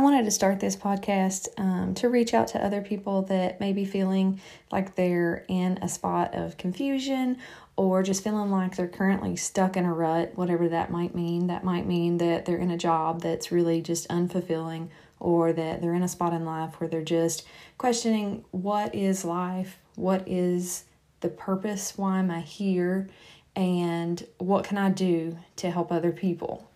I wanted to start this podcast um, to reach out to other people that may be feeling like they're in a spot of confusion or just feeling like they're currently stuck in a rut, whatever that might mean. That might mean that they're in a job that's really just unfulfilling or that they're in a spot in life where they're just questioning what is life? What is the purpose? Why am I here? And what can I do to help other people?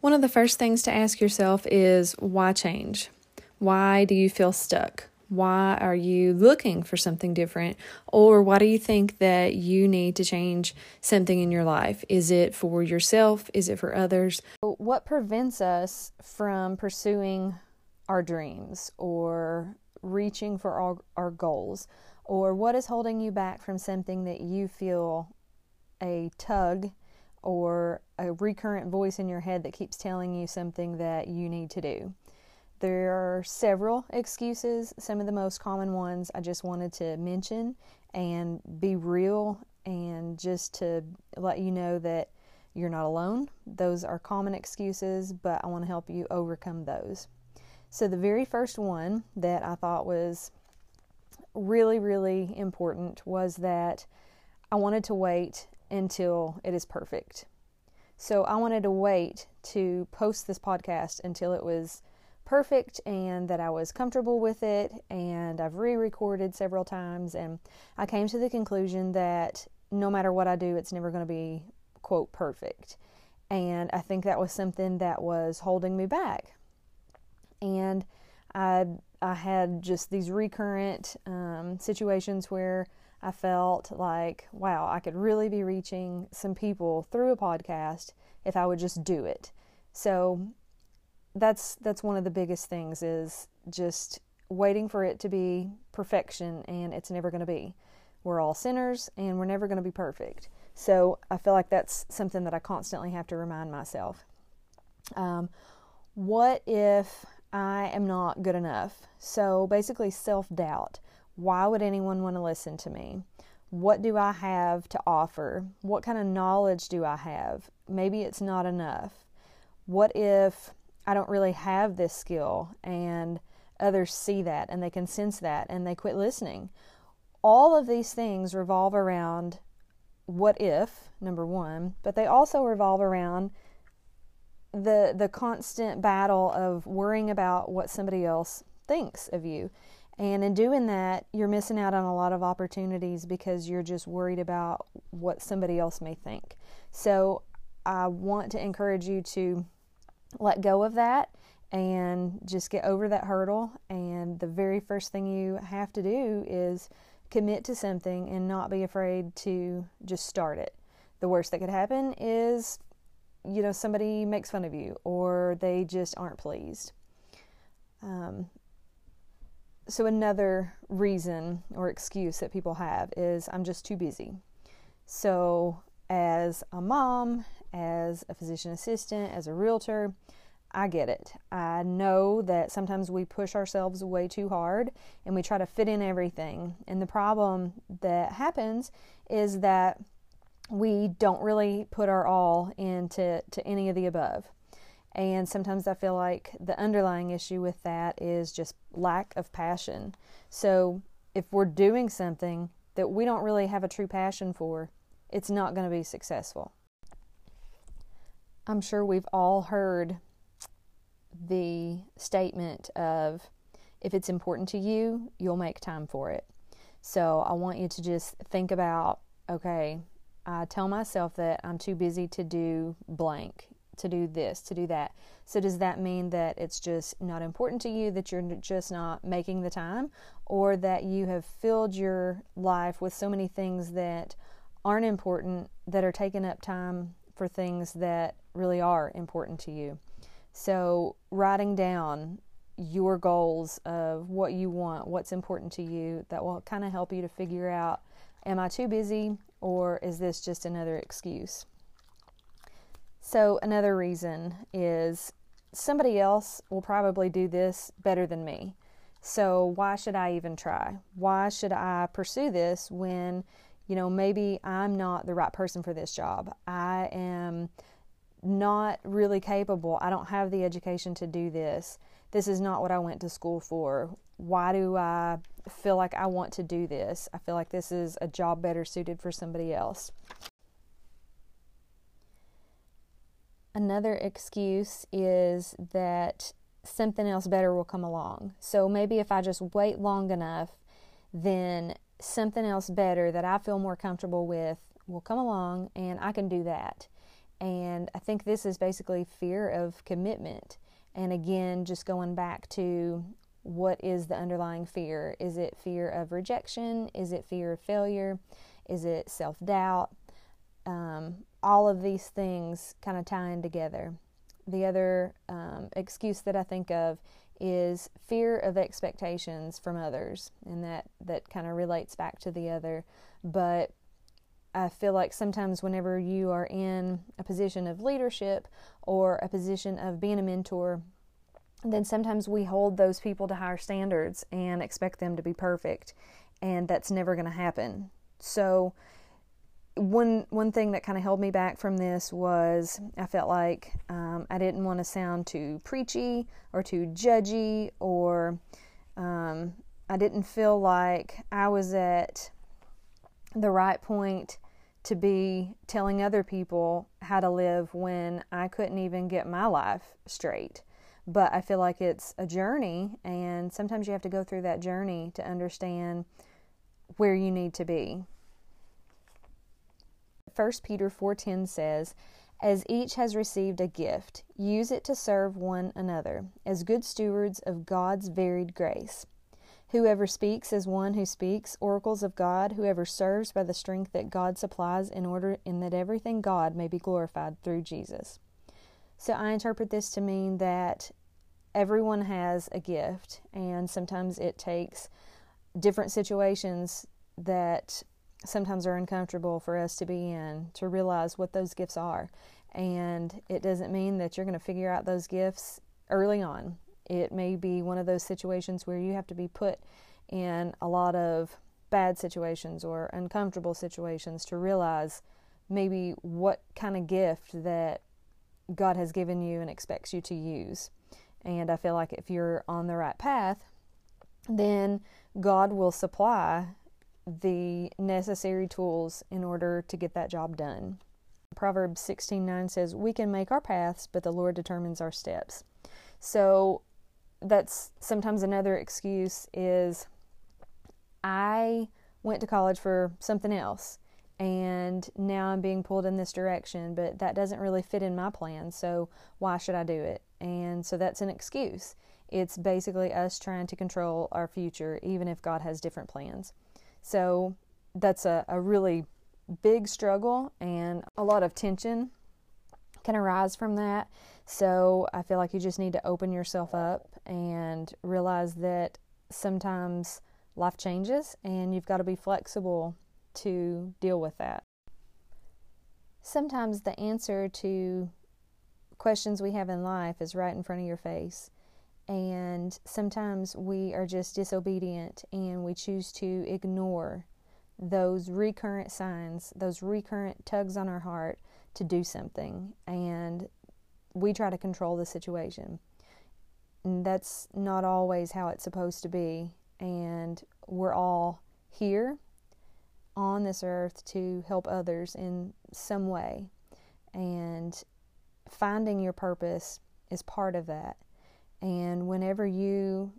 One of the first things to ask yourself is why change? Why do you feel stuck? Why are you looking for something different? Or why do you think that you need to change something in your life? Is it for yourself? Is it for others? What prevents us from pursuing our dreams or reaching for our, our goals? Or what is holding you back from something that you feel a tug or a recurrent voice in your head that keeps telling you something that you need to do? There are several excuses. Some of the most common ones I just wanted to mention and be real and just to let you know that you're not alone. Those are common excuses, but I want to help you overcome those. So, the very first one that I thought was really, really important was that I wanted to wait until it is perfect. So, I wanted to wait to post this podcast until it was perfect and that I was comfortable with it. And I've re recorded several times. And I came to the conclusion that no matter what I do, it's never going to be, quote, perfect. And I think that was something that was holding me back. And I, I had just these recurrent um, situations where I felt like, wow, I could really be reaching some people through a podcast if I would just do it. So that's that's one of the biggest things is just waiting for it to be perfection and it's never going to be. We're all sinners and we're never going to be perfect. So I feel like that's something that I constantly have to remind myself. Um, what if I am not good enough? So basically, self doubt. Why would anyone want to listen to me? What do I have to offer? What kind of knowledge do I have? Maybe it's not enough. What if I don't really have this skill, and others see that and they can sense that and they quit listening. All of these things revolve around what if, number one, but they also revolve around the the constant battle of worrying about what somebody else thinks of you. And in doing that, you're missing out on a lot of opportunities because you're just worried about what somebody else may think. So I want to encourage you to let go of that and just get over that hurdle. And the very first thing you have to do is commit to something and not be afraid to just start it. The worst that could happen is, you know, somebody makes fun of you or they just aren't pleased. Um, so, another reason or excuse that people have is I'm just too busy. So, as a mom, as a physician assistant, as a realtor, I get it. I know that sometimes we push ourselves way too hard and we try to fit in everything. And the problem that happens is that we don't really put our all into to any of the above. And sometimes I feel like the underlying issue with that is just lack of passion. So if we're doing something that we don't really have a true passion for, it's not going to be successful. I'm sure we've all heard the statement of if it's important to you, you'll make time for it. So I want you to just think about okay, I tell myself that I'm too busy to do blank, to do this, to do that. So does that mean that it's just not important to you, that you're just not making the time, or that you have filled your life with so many things that aren't important, that are taking up time for things that really are important to you? So, writing down your goals of what you want, what's important to you, that will kind of help you to figure out am I too busy or is this just another excuse? So, another reason is somebody else will probably do this better than me. So, why should I even try? Why should I pursue this when, you know, maybe I'm not the right person for this job? I am not really capable. I don't have the education to do this. This is not what I went to school for. Why do I feel like I want to do this? I feel like this is a job better suited for somebody else. Another excuse is that something else better will come along. So maybe if I just wait long enough, then something else better that I feel more comfortable with will come along and I can do that. And I think this is basically fear of commitment. And again, just going back to what is the underlying fear? Is it fear of rejection? Is it fear of failure? Is it self doubt? Um, all of these things kind of tie in together. The other um, excuse that I think of is fear of expectations from others, and that, that kind of relates back to the other. But I feel like sometimes whenever you are in a position of leadership or a position of being a mentor, then sometimes we hold those people to higher standards and expect them to be perfect, and that's never going to happen. So, one one thing that kind of held me back from this was I felt like um, I didn't want to sound too preachy or too judgy, or um, I didn't feel like I was at the right point to be telling other people how to live when I couldn't even get my life straight. But I feel like it's a journey, and sometimes you have to go through that journey to understand where you need to be. 1 Peter 4:10 says, "As each has received a gift, use it to serve one another as good stewards of God's varied grace." Whoever speaks is one who speaks oracles of God, whoever serves by the strength that God supplies in order in that everything God may be glorified through Jesus. So I interpret this to mean that everyone has a gift and sometimes it takes different situations that sometimes are uncomfortable for us to be in to realize what those gifts are. And it doesn't mean that you're going to figure out those gifts early on. It may be one of those situations where you have to be put in a lot of bad situations or uncomfortable situations to realize maybe what kind of gift that God has given you and expects you to use. And I feel like if you're on the right path, then God will supply the necessary tools in order to get that job done. Proverbs 16:9 says, "We can make our paths, but the Lord determines our steps." So that's sometimes another excuse is I went to college for something else and now I'm being pulled in this direction, but that doesn't really fit in my plan, so why should I do it? And so that's an excuse. It's basically us trying to control our future, even if God has different plans. So that's a, a really big struggle, and a lot of tension can arise from that. So I feel like you just need to open yourself up and realize that sometimes life changes and you've got to be flexible to deal with that. Sometimes the answer to questions we have in life is right in front of your face. And sometimes we are just disobedient and we choose to ignore those recurrent signs, those recurrent tugs on our heart to do something. And we try to control the situation. And that's not always how it's supposed to be. And we're all here on this earth to help others in some way. And finding your purpose is part of that. And whenever you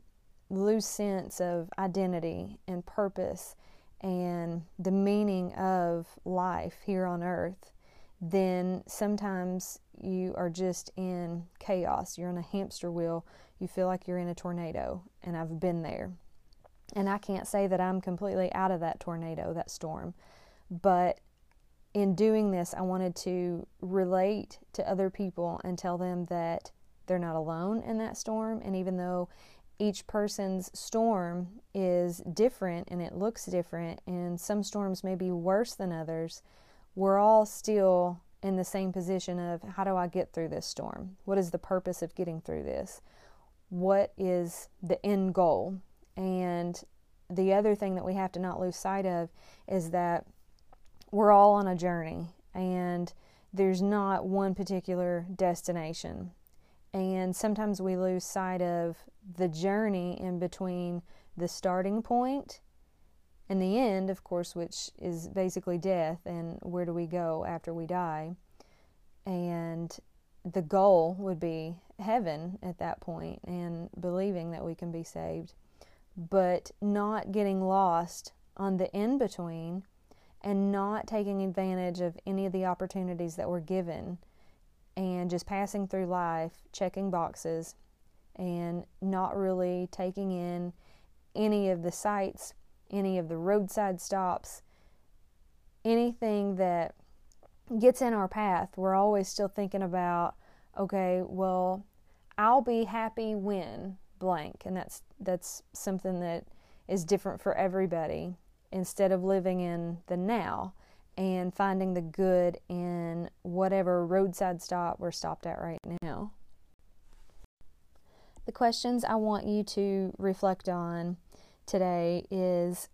lose sense of identity and purpose and the meaning of life here on earth, then sometimes you are just in chaos. You're on a hamster wheel. You feel like you're in a tornado, and I've been there. And I can't say that I'm completely out of that tornado, that storm. But in doing this, I wanted to relate to other people and tell them that they're not alone in that storm. And even though each person's storm is different and it looks different, and some storms may be worse than others, we're all still in the same position of how do I get through this storm? What is the purpose of getting through this? What is the end goal? And the other thing that we have to not lose sight of is that we're all on a journey and there's not one particular destination. And sometimes we lose sight of the journey in between the starting point and the end, of course, which is basically death and where do we go after we die. And the goal would be heaven at that point and believing that we can be saved, but not getting lost on the in between and not taking advantage of any of the opportunities that were given and just passing through life, checking boxes, and not really taking in any of the sights, any of the roadside stops, anything that gets in our path. We're always still thinking about, okay, well, I'll be happy when blank, and that's that's something that is different for everybody instead of living in the now and finding the good in whatever roadside stop we're stopped at right now. The questions I want you to reflect on today is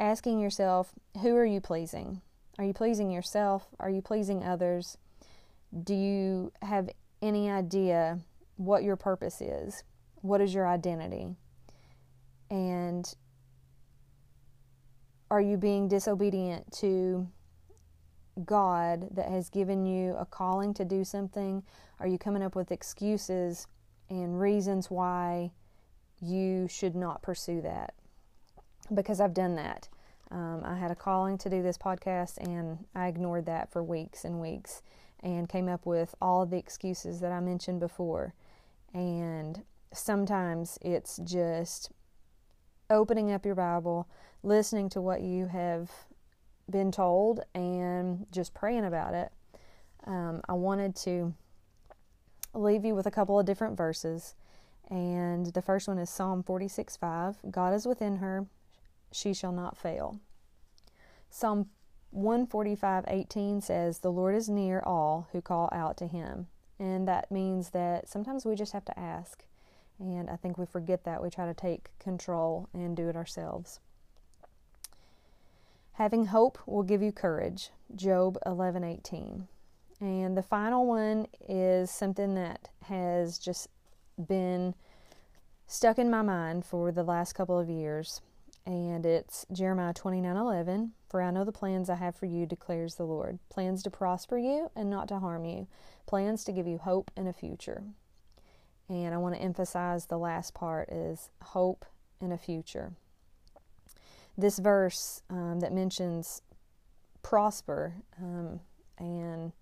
asking yourself who are you pleasing? Are you pleasing yourself? Are you pleasing others? Do you have any idea what your purpose is? What is your identity? And are you being disobedient to God that has given you a calling to do something? Are you coming up with excuses and reasons why you should not pursue that? Because I've done that. Um, I had a calling to do this podcast and I ignored that for weeks and weeks and came up with all the excuses that I mentioned before. And sometimes it's just opening up your Bible, listening to what you have been told, and just praying about it. Um, I wanted to leave you with a couple of different verses. And the first one is Psalm 46 5. God is within her, she shall not fail. Psalm 145 18 says, The Lord is near all who call out to him. And that means that sometimes we just have to ask. And I think we forget that. We try to take control and do it ourselves. Having hope will give you courage. Job 11:18. And the final one is something that has just been stuck in my mind for the last couple of years. And it's Jeremiah 29:11, "For I know the plans I have for you," declares the Lord, "plans to prosper you and not to harm you, plans to give you hope and a future." And I want to emphasize the last part is hope and a future. This verse um, that mentions prosper um, and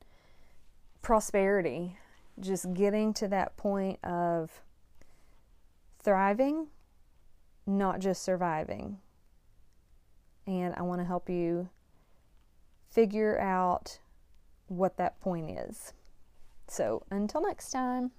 prosperity, just getting to that point of thriving, not just surviving. And I want to help you figure out what that point is. So until next time.